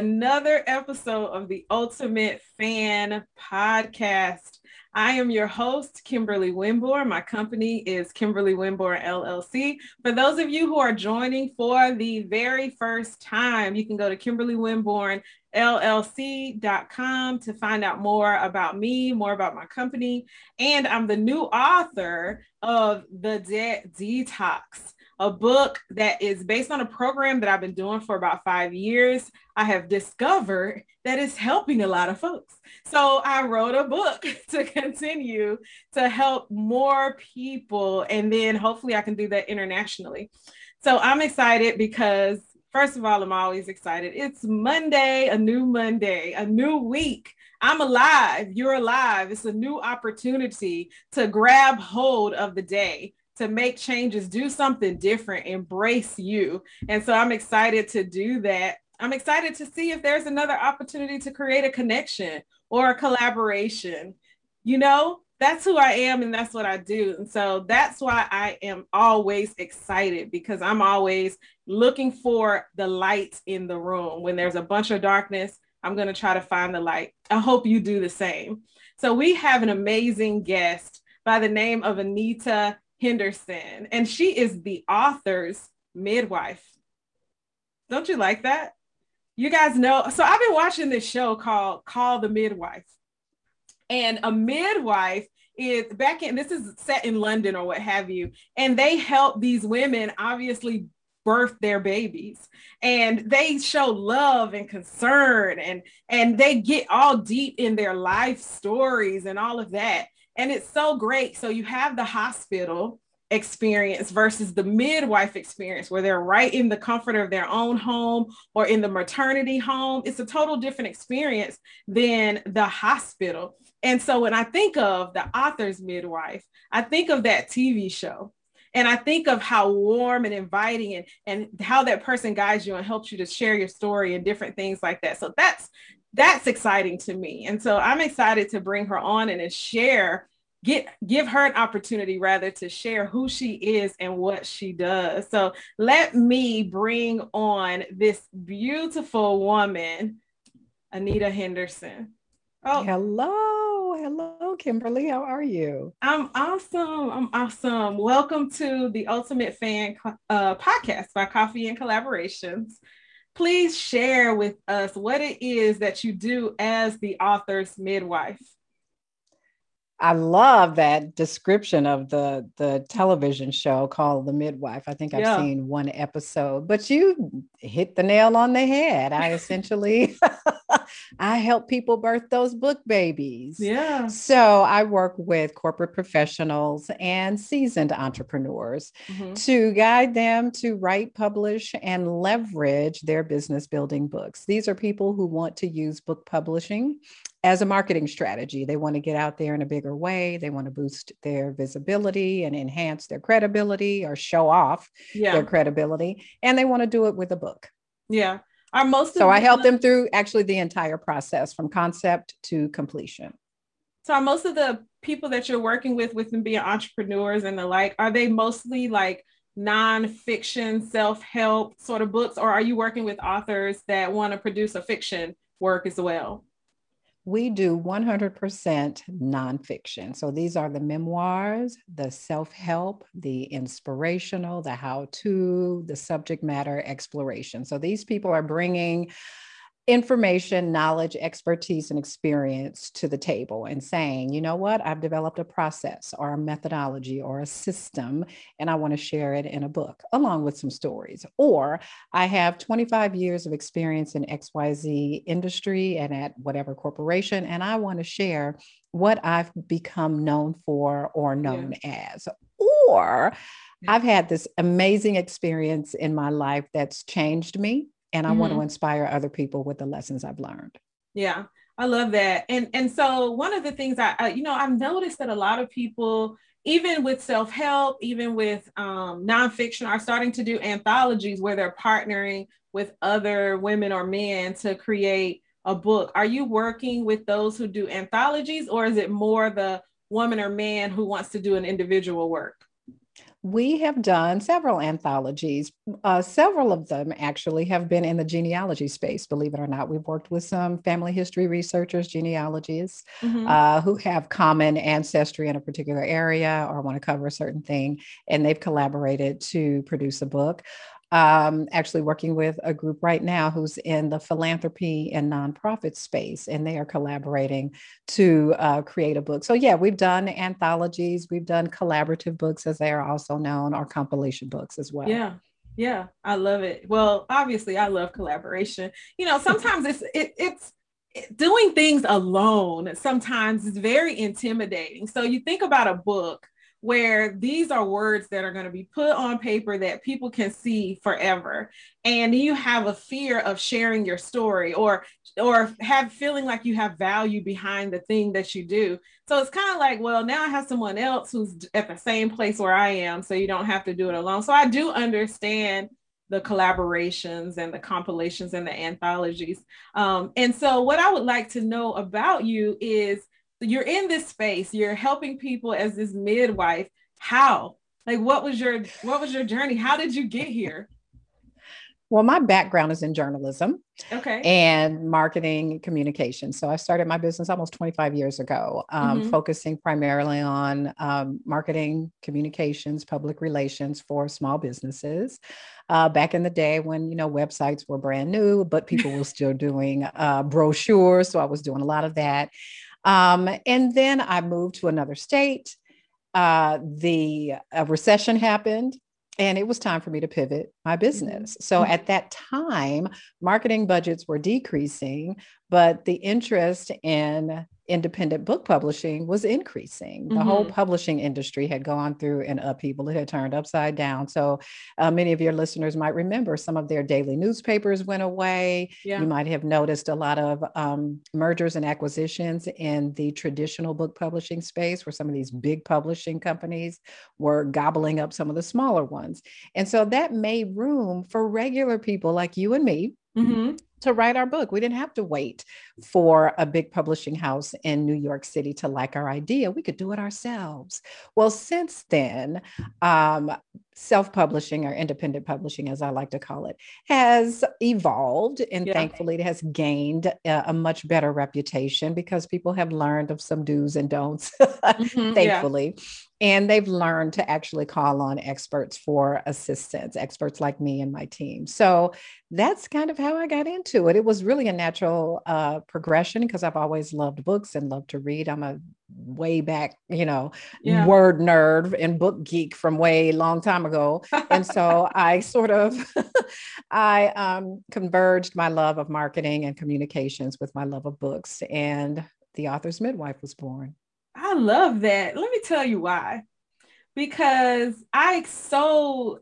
Another episode of the Ultimate Fan Podcast. I am your host, Kimberly Winborn. My company is Kimberly Winborn LLC. For those of you who are joining for the very first time, you can go to Kimberly Winborn LLC.com to find out more about me, more about my company. And I'm the new author of The Detox a book that is based on a program that I've been doing for about five years. I have discovered that it's helping a lot of folks. So I wrote a book to continue to help more people. And then hopefully I can do that internationally. So I'm excited because, first of all, I'm always excited. It's Monday, a new Monday, a new week. I'm alive. You're alive. It's a new opportunity to grab hold of the day to make changes, do something different, embrace you. And so I'm excited to do that. I'm excited to see if there's another opportunity to create a connection or a collaboration. You know, that's who I am and that's what I do. And so that's why I am always excited because I'm always looking for the light in the room. When there's a bunch of darkness, I'm going to try to find the light. I hope you do the same. So we have an amazing guest by the name of Anita Henderson, and she is the author's midwife. Don't you like that? You guys know. So I've been watching this show called Call the Midwife. And a midwife is back in this is set in London or what have you. And they help these women obviously birth their babies and they show love and concern and and they get all deep in their life stories and all of that and it's so great. So you have the hospital experience versus the midwife experience where they're right in the comfort of their own home or in the maternity home. It's a total different experience than the hospital. And so when I think of the author's midwife, I think of that TV show. And I think of how warm and inviting and, and how that person guides you and helps you to share your story and different things like that. So that's that's exciting to me. And so I'm excited to bring her on and share get give her an opportunity rather to share who she is and what she does. So let me bring on this beautiful woman, Anita Henderson. Oh, hello, hello, Kimberly. How are you? I'm awesome. I'm awesome. Welcome to the Ultimate Fan uh, podcast by Coffee and Collaborations. Please share with us what it is that you do as the author's midwife. I love that description of the the television show called The Midwife. I think I've yeah. seen one episode, but you hit the nail on the head. I essentially I help people birth those book babies. Yeah. So I work with corporate professionals and seasoned entrepreneurs mm-hmm. to guide them to write, publish, and leverage their business building books. These are people who want to use book publishing as a marketing strategy. They want to get out there in a bigger way. They want to boost their visibility and enhance their credibility or show off yeah. their credibility. And they want to do it with a book. Yeah. Are most so I help them through actually the entire process from concept to completion. So are most of the people that you're working with with them being entrepreneurs and the like, are they mostly like nonfiction, self-help sort of books, or are you working with authors that want to produce a fiction work as well? We do 100% nonfiction. So these are the memoirs, the self help, the inspirational, the how to, the subject matter exploration. So these people are bringing information, knowledge, expertise, and experience to the table and saying, you know what, I've developed a process or a methodology or a system, and I want to share it in a book along with some stories. Or I have 25 years of experience in XYZ industry and at whatever corporation, and I want to share what I've become known for or known yeah. as. Or I've had this amazing experience in my life that's changed me and I mm-hmm. want to inspire other people with the lessons I've learned. Yeah, I love that. And and so one of the things I, I you know I've noticed that a lot of people even with self help, even with um, nonfiction, are starting to do anthologies where they're partnering with other women or men to create a book. Are you working with those who do anthologies, or is it more the woman or man who wants to do an individual work? We have done several anthologies. Uh, several of them actually have been in the genealogy space, believe it or not. We've worked with some family history researchers, genealogists, mm-hmm. uh, who have common ancestry in a particular area or want to cover a certain thing, and they've collaborated to produce a book um, actually working with a group right now who's in the philanthropy and nonprofit space, and they are collaborating to uh, create a book. So, yeah, we've done anthologies, we've done collaborative books, as they are also known, or compilation books as well. Yeah. Yeah, I love it. Well, obviously, I love collaboration. You know, sometimes it's it, it's doing things alone. Sometimes is very intimidating. So you think about a book where these are words that are going to be put on paper that people can see forever. And you have a fear of sharing your story or or have feeling like you have value behind the thing that you do. So it's kind of like well now i have someone else who's at the same place where i am so you don't have to do it alone. So i do understand the collaborations and the compilations and the anthologies. Um, and so what i would like to know about you is you're in this space you're helping people as this midwife. How? Like what was your what was your journey? How did you get here? Well my background is in journalism okay. and marketing communication. So i started my business almost 25 years ago um, mm-hmm. focusing primarily on um, marketing communications public relations for small businesses uh, back in the day when you know websites were brand new but people were still doing uh, brochures. So i was doing a lot of that um, and then I moved to another state. Uh, the recession happened and it was time for me to pivot my mm-hmm. business. So mm-hmm. at that time, marketing budgets were decreasing, but the interest in independent book publishing was increasing. The mm-hmm. whole publishing industry had gone through an upheaval, it had turned upside down. So, uh, many of your listeners might remember some of their daily newspapers went away. Yeah. You might have noticed a lot of um, mergers and acquisitions in the traditional book publishing space, where some of these big publishing companies were gobbling up some of the smaller ones. And so that made room for regular people like you and me. Mm-hmm to write our book. We didn't have to wait for a big publishing house in New York City to like our idea. We could do it ourselves. Well, since then, um, self publishing or independent publishing, as I like to call it, has evolved. And yeah. thankfully, it has gained a, a, much better reputation because people have learned of some do's and don'ts, mm-hmm, thankfully. Yeah. And they've learned to actually call on experts for assistance, experts like me and my team. So that's kind of how I got into it. It was really a natural uh, progression because I've always loved books and loved to read. I'm a way back, you know, yeah. word nerd and book geek from way long time ago. And so I sort of I um, converged my love of marketing and communications with my love of books and the author's midwife was born. I love that. Let me tell you why. Because I so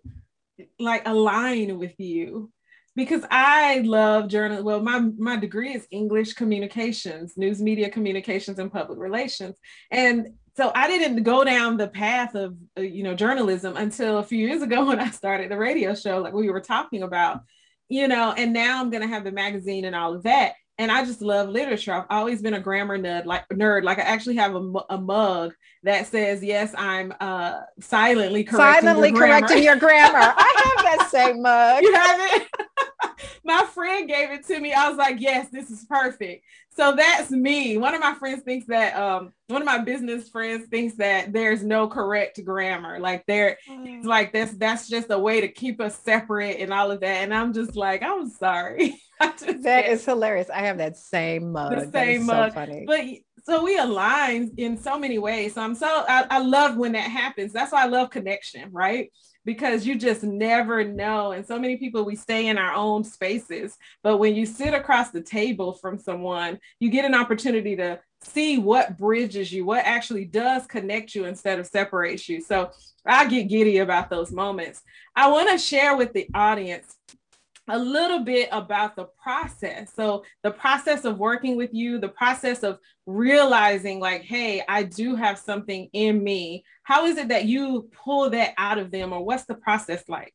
like align with you because I love journal. Well, my my degree is English communications, news media communications, and public relations, and so I didn't go down the path of uh, you know journalism until a few years ago when I started the radio show, like we were talking about, you know, and now I'm gonna have the magazine and all of that. And I just love literature. I've always been a grammar nerd, like nerd. Like I actually have a, a mug that says, "Yes, I'm uh, silently correcting silently your correcting your grammar." I have that same mug. You have it my friend gave it to me. I was like, yes, this is perfect. So that's me. One of my friends thinks that um one of my business friends thinks that there's no correct grammar. Like there mm. like that's that's just a way to keep us separate and all of that. And I'm just like, I'm sorry. that is hilarious. I have that same mug. The same mug. So funny. But so we align in so many ways. So I'm so I, I love when that happens. That's why I love connection, right? Because you just never know. And so many people, we stay in our own spaces. But when you sit across the table from someone, you get an opportunity to see what bridges you, what actually does connect you instead of separates you. So I get giddy about those moments. I want to share with the audience a little bit about the process. So, the process of working with you, the process of realizing, like, hey, I do have something in me. How is it that you pull that out of them, or what's the process like?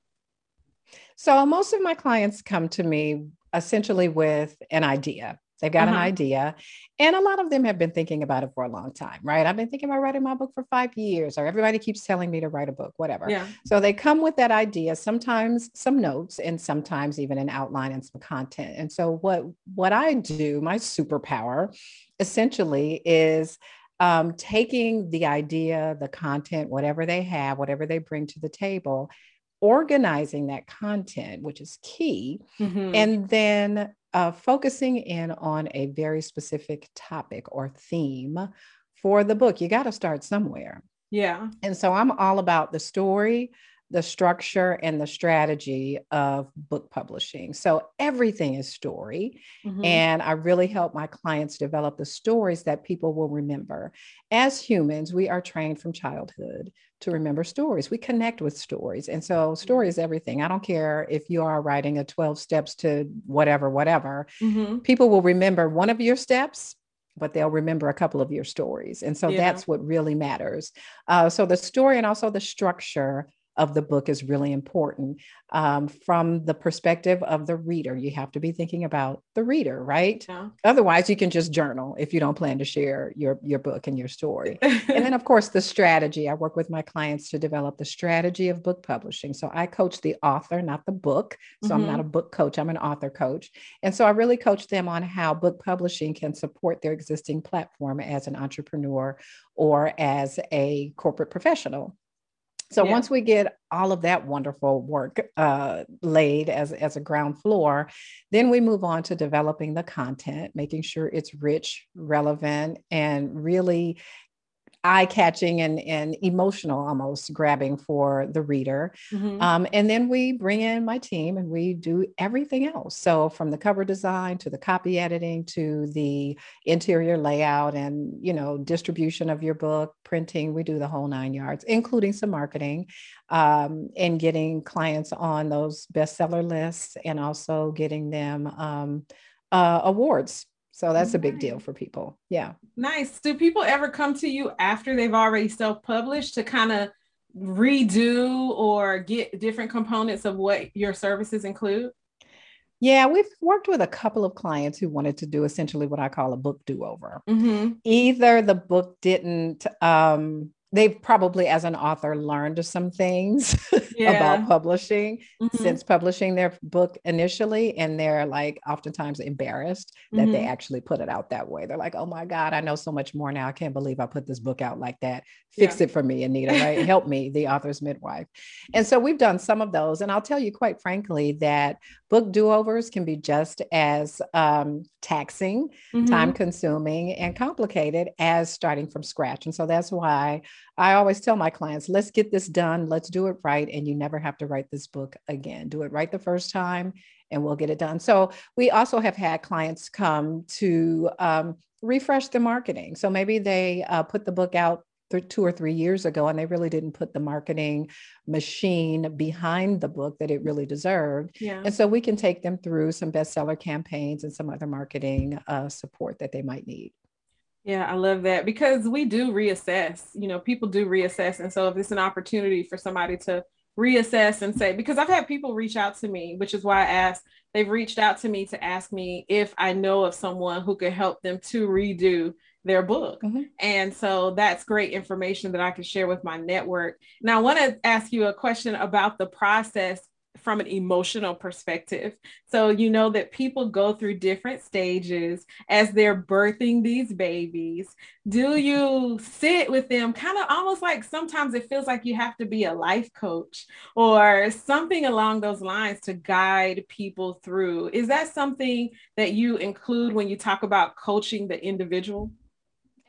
So, most of my clients come to me essentially with an idea They've got Uh-huh. an idea. And a lot of them have been thinking about it for a long time, right? I've been thinking about writing my book for five years, or everybody keeps telling me to write a book, whatever. Yeah. So they come with that idea, sometimes some notes, and sometimes even an outline and some content. And so what what I do, my superpower, essentially is um, taking the idea, the content, whatever they have, whatever they bring to the table, organizing that content, which is key, Mhm. and then uh, focusing in on a very specific topic or theme for the book. You got to start somewhere. yeah. And so I'm all about the story, the structure, and the strategy of book publishing. So everything is story. Mhm. And I really help my clients develop the stories that people will remember. As humans, we are trained from childhood to remember stories. We connect with stories. And so, story is everything. I don't care if you are writing a 12 steps to whatever, whatever. Mhm. People will remember one of your steps. But they'll remember a couple of your stories. And so Yeah. that's what really matters. Uh, so the story and also the structure of the book is really important um, from the perspective of the reader. You have to be thinking about the reader, right? Yeah. Otherwise, you can just journal if you don't plan to share your, your book and your story. and then, of course, the strategy. I work with my clients to develop the strategy of book publishing. So I coach the author, not the book. So I'm not a book coach, I'm an author coach. And so I really coach them on how book publishing can support their existing platform as an entrepreneur or as a corporate professional. So Yeah. once we get all of that wonderful work uh, laid as, as a ground floor, then we move on to developing the content, making sure it's rich, relevant, and really eye catching and, and emotional almost grabbing for the reader. Mhm. Um, and then we bring in my team and we do everything else. So from the cover design to the copy editing to the interior layout and you know distribution of your book, printing, we do the whole nine yards, including some marketing um, and getting clients on those bestseller lists and also getting them um, uh, awards. So that's a big deal for people. Yeah. Nice. Do people ever come to you after they've already self-published to kind of redo or get different components of what your services include? Yeah, we've worked with a couple of clients who wanted to do essentially what I call a book do over. Mm-hmm. Either the book didn't, um, they've probably, as an author, learned some things Yeah. about publishing Mhm. since publishing their book initially. And they're like oftentimes embarrassed that they Mhm. actually put it out that way. They're like, oh my God, I know so much more now. I can't believe I put this book out like that. Fix Yeah. it for me, Anita, right? Help me, the author's midwife. And so we've done some of those. And I'll tell you quite frankly that book do-overs can be just as um, taxing, Mhm. time consuming, and complicated as starting from scratch. And so that's why I always tell my clients, let's get this done, let's do it right. And you never have to write this book again. Do it right the first time and we'll get it done. So we also have had clients come to um, refresh the marketing. So maybe they uh, put the book out two or three years ago and they really didn't put the marketing machine behind the book that it really deserved. Yeah. And so we can take them through some bestseller campaigns and some other marketing uh, support that they might need. Yeah, I love that because we do reassess. You know, people do reassess. And so if it's an opportunity for somebody to reassess and say, because I've had people reach out to me, which is why I asked, they've reached out to me to ask me if I know of someone who could help them to redo their book. Mhm. And so that's great information that I can share with my network. Now, I want to ask you a question about the process from an emotional perspective. So, you know that people go through different stages as they're birthing these babies. Do you sit with them kind of almost like sometimes it feels like you have to be a life coach or something along those lines to guide people through? Is that something that you include when you talk about coaching the individual?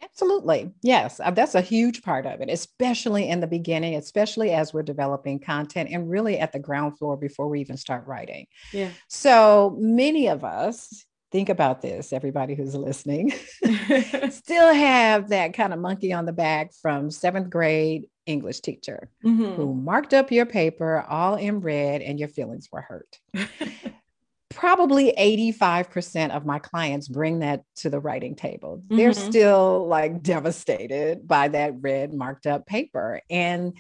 Absolutely. Yes. Uh, That's a huge part of it, especially in the beginning, especially as we're developing content and really at the ground floor before we even start writing. Yeah. So many of us, think about this, everybody who's listening, still have that kind of monkey on the back from seventh grade English teacher Mhm. who marked up your paper all in red and your feelings were hurt. Probably 85% of my clients bring that to the writing table. They're Mhm. still like devastated by that red marked up paper. And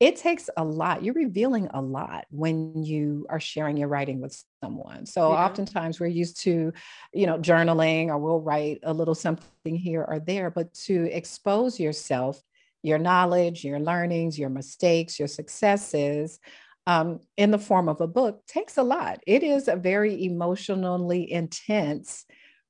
it takes a lot. You're revealing a lot when you are sharing your writing with someone. So yeah. oftentimes we're used to, you know, journaling or we'll write a little something here or there, but to expose yourself, your knowledge, your learnings, your mistakes, your successes, um, in the form of a book takes a lot. It is a very emotionally intense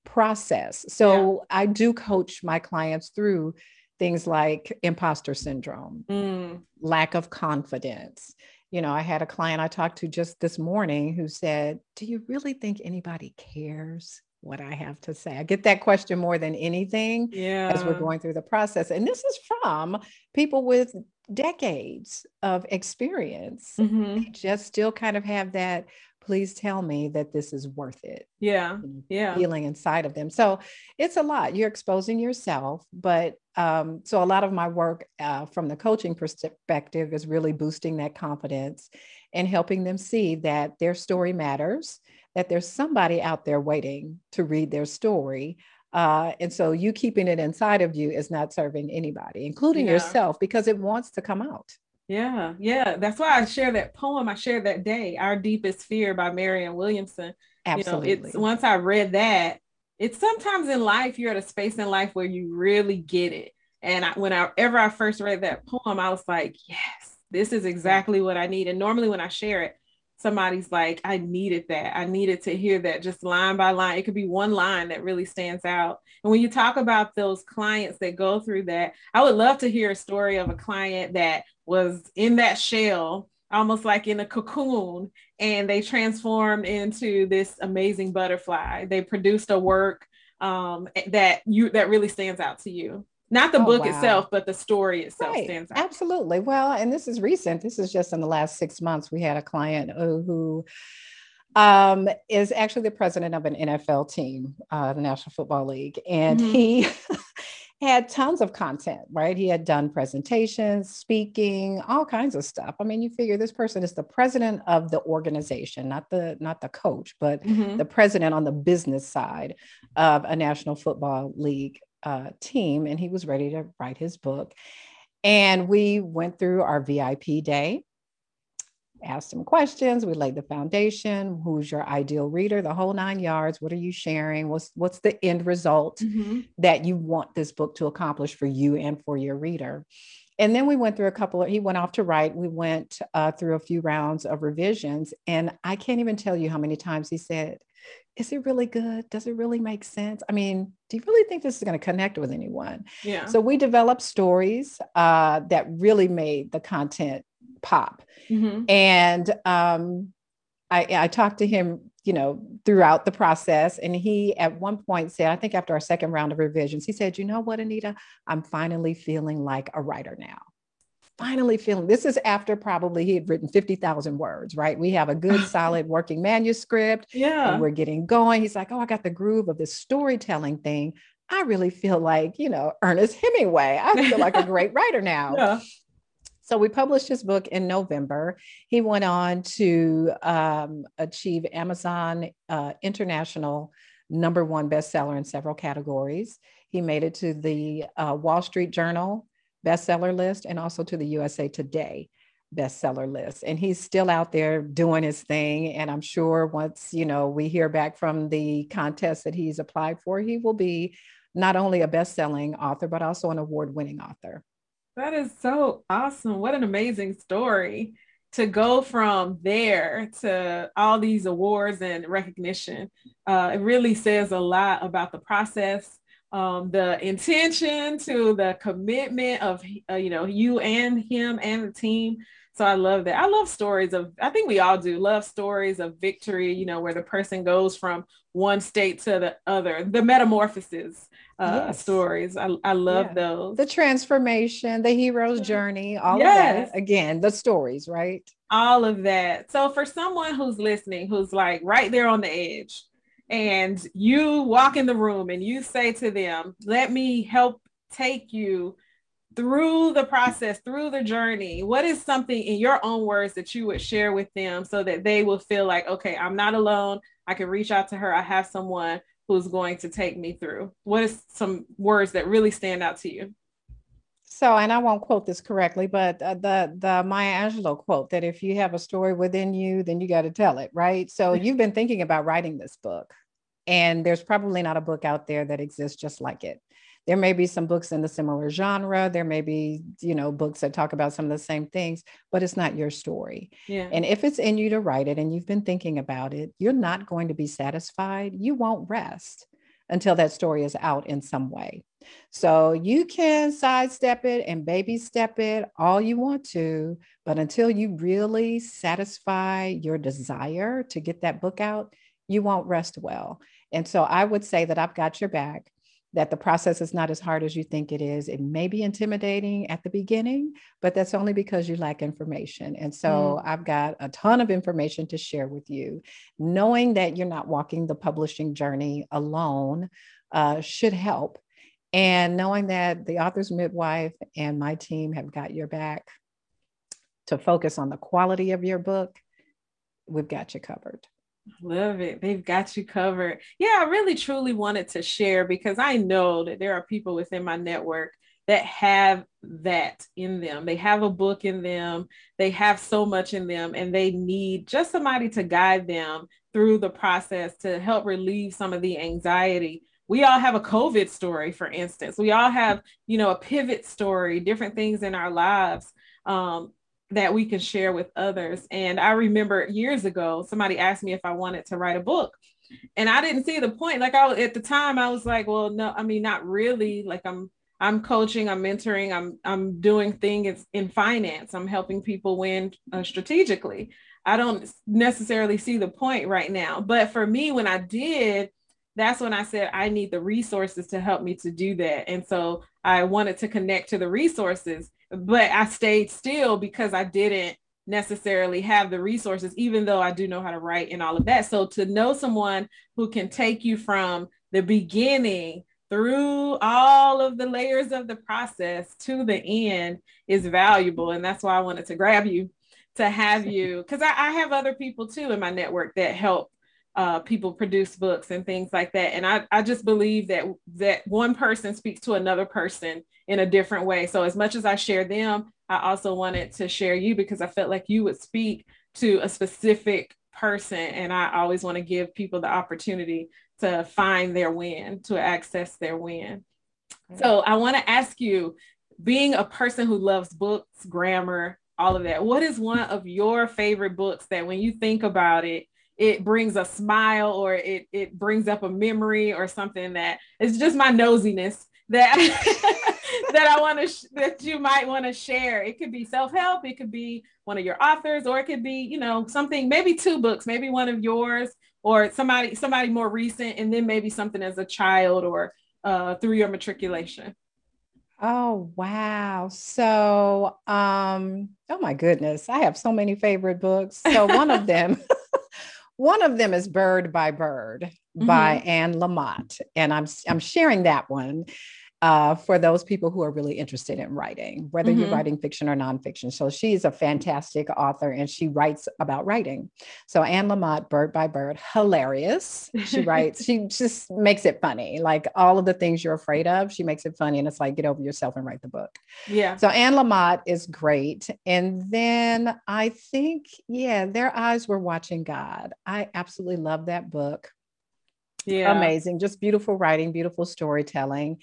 process. So yeah. I do coach my clients through things like imposter syndrome, mm. lack of confidence. You know, I had a client I talked to just this morning who said, Do you really think anybody cares? what I have to say. I get that question more than anything yeah. as we're going through the process. And this is from people with decades of experience. Mm-hmm. They just still kind of have that please tell me that this is worth it. Yeah. Yeah. Feeling inside of them. So it's a lot. You're exposing yourself. But um, so a lot of my work uh, from the coaching perspective is really boosting that confidence and helping them see that their story matters, that there's somebody out there waiting to read their story. Uh, and so you keeping it inside of you is not serving anybody, including yeah. yourself, because it wants to come out. Yeah, yeah. That's why I share that poem I shared that day, Our Deepest Fear by Marianne Williamson. Absolutely. You know, it's once I read that, it's sometimes in life you're at a space in life where you really get it. And I, whenever I first read that poem, I was like, yes, this is exactly what I need. And normally when I share it, somebody's like, I needed that. I needed to hear that just line by line. It could be one line that really stands out. And when you talk about those clients that go through that, I would love to hear a story of a client that was in that shell, almost like in a cocoon, and they transformed into this amazing butterfly. They produced a work um, that you that really stands out to you not the oh, book wow. itself but the story itself right. stands out absolutely well and this is recent this is just in the last six months we had a client who, who um, is actually the president of an nfl team uh, the national football league and mm-hmm. he had tons of content right he had done presentations speaking all kinds of stuff i mean you figure this person is the president of the organization not the not the coach but mm-hmm. the president on the business side of a national football league uh, team and he was ready to write his book. And we went through our VIP day, asked him questions. We laid the foundation. Who's your ideal reader? The whole nine yards. What are you sharing? What's what's the end result mm-hmm. that you want this book to accomplish for you and for your reader? And then we went through a couple of, he went off to write. We went uh, through a few rounds of revisions. And I can't even tell you how many times he said, is it really good? Does it really make sense? I mean, do you really think this is going to connect with anyone? Yeah. So we developed stories uh, that really made the content pop. Mm-hmm. And um, I, I talked to him, you know, throughout the process. And he at one point said, I think after our second round of revisions, he said, you know what, Anita, I'm finally feeling like a writer now finally feeling this is after probably he had written 50,000 words, right? We have a good solid working manuscript. Yeah. And we're getting going. He's like, oh, I got the groove of this storytelling thing. I really feel like, you know, Ernest Hemingway. I feel like a great writer now. Yeah. So we published his book in November. He went on to um, achieve Amazon uh, International number one bestseller in several categories. He made it to the uh, Wall Street Journal bestseller list and also to the USA Today bestseller list. And he's still out there doing his thing. And I'm sure once, you know, we hear back from the contest that he's applied for, he will be not only a best-selling author, but also an award-winning author. That is so awesome. What an amazing story to go from there to all these awards and recognition. Uh, it really says a lot about the process um, the intention to the commitment of uh, you know you and him and the team. So i love that. I love stories of i think we all do love stories of victory you know where the person goes from one state to the other the metamorphosis uh, yes. stories. I, I love yeah. those. The transformation the hero's journey all yes. of that. Again the stories right? All of that. So for someone who's listening who's like right there on the edge and you walk in the room and you say to them, Let me help take you through the process, through the journey, what is something in your own words that you would share with them so that they will feel like, okay, I'm not alone. I can reach out to her. I have someone who's going to take me through. What is some words that really stand out to you? So, and I won't quote this correctly, but uh, the the Maya Angelou quote that if you have a story within you, then you got to tell it, right? So, you've been thinking about writing this book, and there's probably not a book out there that exists just like it. There may be some books in the similar genre. There may be, you know, books that talk about some of the same things, but it's not your story. Yeah. And if it's in you to write it and you've been thinking about it, you're not going to be satisfied. You won't rest until that story is out in some way. So you can sidestep it and baby step it all you want to, but until you really satisfy your desire to get that book out, you won't rest well. And so I would say that I've got your back that the process is not as hard as you think it is. It may be intimidating at the beginning, but that's only because you lack information. And so mm. I've got a ton of information to share with you. Knowing that you're not walking the publishing journey alone uh, should help. And knowing that the author's midwife and my team have got your back to focus on the quality of your book, we've got you covered. Love it. They've got you covered. Yeah, I really truly wanted to share because I know that there are people within my network that have that in them. They have a book in them, they have so much in them, and they need just somebody to guide them through the process to help relieve some of the anxiety. We all have a COVID story, for instance. We all have, you know, a pivot story, different things in our lives. Um, that we can share with others. And I remember years ago, somebody asked me if I wanted to write a book. And I didn't see the point. Like I at the time, I was like, well, no, I mean, not really. Like I'm I'm coaching, I'm mentoring, I'm I'm doing things in finance. I'm helping people win uh, strategically. I don't necessarily see the point right now. But for me, when I did, that's when I said I need the resources to help me to do that. And so I wanted to connect to the resources but I stayed still because I didn't necessarily have the resources, even though I do know how to write and all of that. So to know someone who can take you from the beginning through all of the layers of the process to the end is valuable. And that's why I wanted to grab you to have you, because I, I, have other people too in my network that help uh, people produce books and things like that. And I, I just believe that that one person speaks to another person in a different way. So as much as I share them, I also wanted to share you because I felt like you would speak to a specific person. And I always want to give people the opportunity to find their win, to access their win. So I want to ask you, being a person who loves books, grammar, all of that, what is one of your favorite books that when you think about it, it brings a smile or it it brings up a memory or something that it's just my nosiness that that I want to sh- that you might want to share. It could be self-help, it could be one of your authors or it could be, you know, something maybe two books, maybe one of yours or somebody somebody more recent and then maybe something as a child or uh, through your matriculation. Oh wow. So um oh my goodness, I have so many favorite books. So one of them one of them is Bird by Bird mm-hmm. by Anne Lamott. And I'm, I'm sharing that one uh, for those people who are really interested in writing, whether mm-hmm. you're writing fiction or nonfiction. So she's a fantastic author and she writes about writing. So Anne Lamott, Bird by Bird, hilarious. She writes, she just makes it funny. Like all of the things you're afraid of, she makes it funny. And it's like, get over yourself and write the book. Yeah. So Anne Lamott is great. And then I think, yeah, Their Eyes Were Watching God. I absolutely love that book. Yeah. Amazing. Just beautiful writing, beautiful storytelling.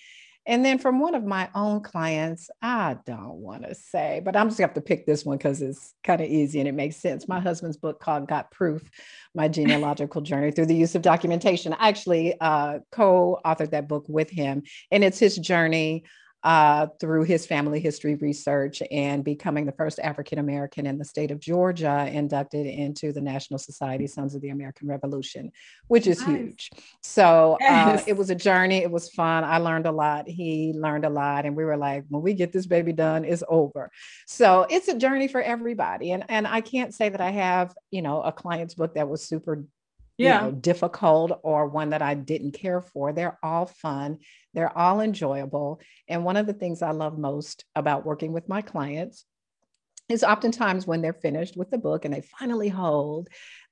And then from one of my own clients, I don't want to say, but I'm just going to have to pick this one because it's kind of easy and it makes sense. My husband's book called Got Proof My Genealogical Journey Through the Use of Documentation. I actually uh, co authored that book with him, and it's his journey uh, through his family history research and becoming the first African American in the state of Georgia inducted into the National Society Sons of the American Revolution, which is nice. huge. So uh, yes. uh, it was a journey. It was fun. I learned a lot. He learned a lot. And we were like, when we get this baby done, it's over. So it's a journey for everybody. And, and I can't say that I have, you know, a client's book that was super yeah. You know, difficult or one that I didn't care for. They're all fun. They're all enjoyable. And one of the things I love most about working with my clients is oftentimes when they're finished with the book and they finally hold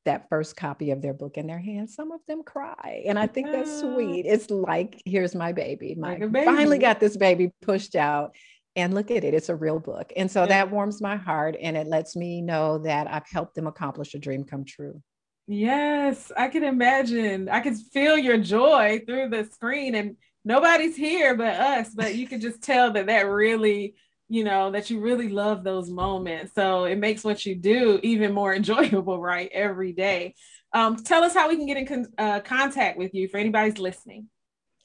that first copy of their book in their hands, some of them cry. And I think that's sweet. It's like, here's my baby. My like baby. finally got this baby pushed out and look at it it's a real book and so yeah. that warms my heart and it lets me know that i've helped them accomplish a dream come true yes i can imagine i can feel your joy through the screen and nobody's here but us but you can just tell that that really you know that you really love those moments so it makes what you do even more enjoyable right every day um, tell us how we can get in con- uh, contact with you for anybody's listening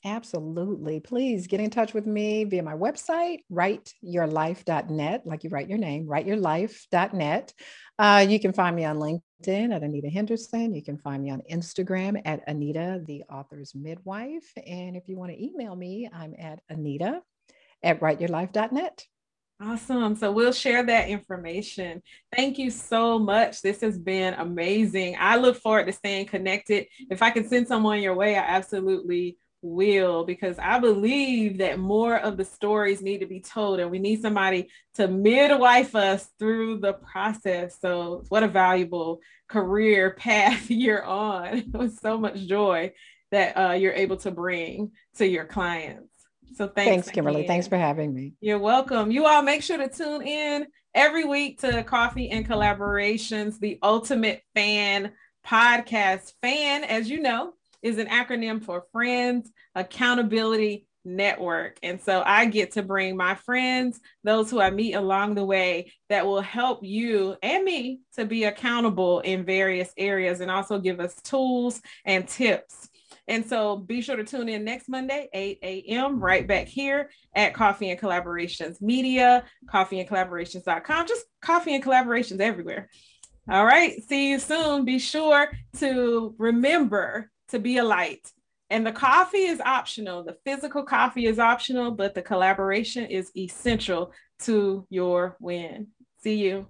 Absolutely. Please get in touch with me via my website, writeyourlife.net, like you write your name, writeyourlife.net. Uh, you can find me on LinkedIn at Anita Henderson. You can find me on Instagram at Anita, the author's midwife. And if you want to email me, I'm at Anita at writeyourlife.net. Awesome. So we'll share that information. Thank you so much. This has been amazing. I look forward to staying connected. If I can send someone your way, I absolutely will because I believe that more of the stories need to be told and we need somebody to midwife us through the process. So, what a valuable career path you're on with so much joy that uh, you're able to bring to your clients. So, thanks, thanks Kimberly. Again. Thanks for having me. You're welcome. You all make sure to tune in every week to Coffee and Collaborations, the ultimate fan podcast. Fan, as you know, is an acronym for Friends Accountability Network. And so I get to bring my friends, those who I meet along the way, that will help you and me to be accountable in various areas and also give us tools and tips. And so be sure to tune in next Monday, 8 a.m., right back here at Coffee and Collaborations Media, coffeeandcollaborations.com, just coffee and collaborations everywhere. All right. See you soon. Be sure to remember to be a light. And the coffee is optional. The physical coffee is optional, but the collaboration is essential to your win. See you.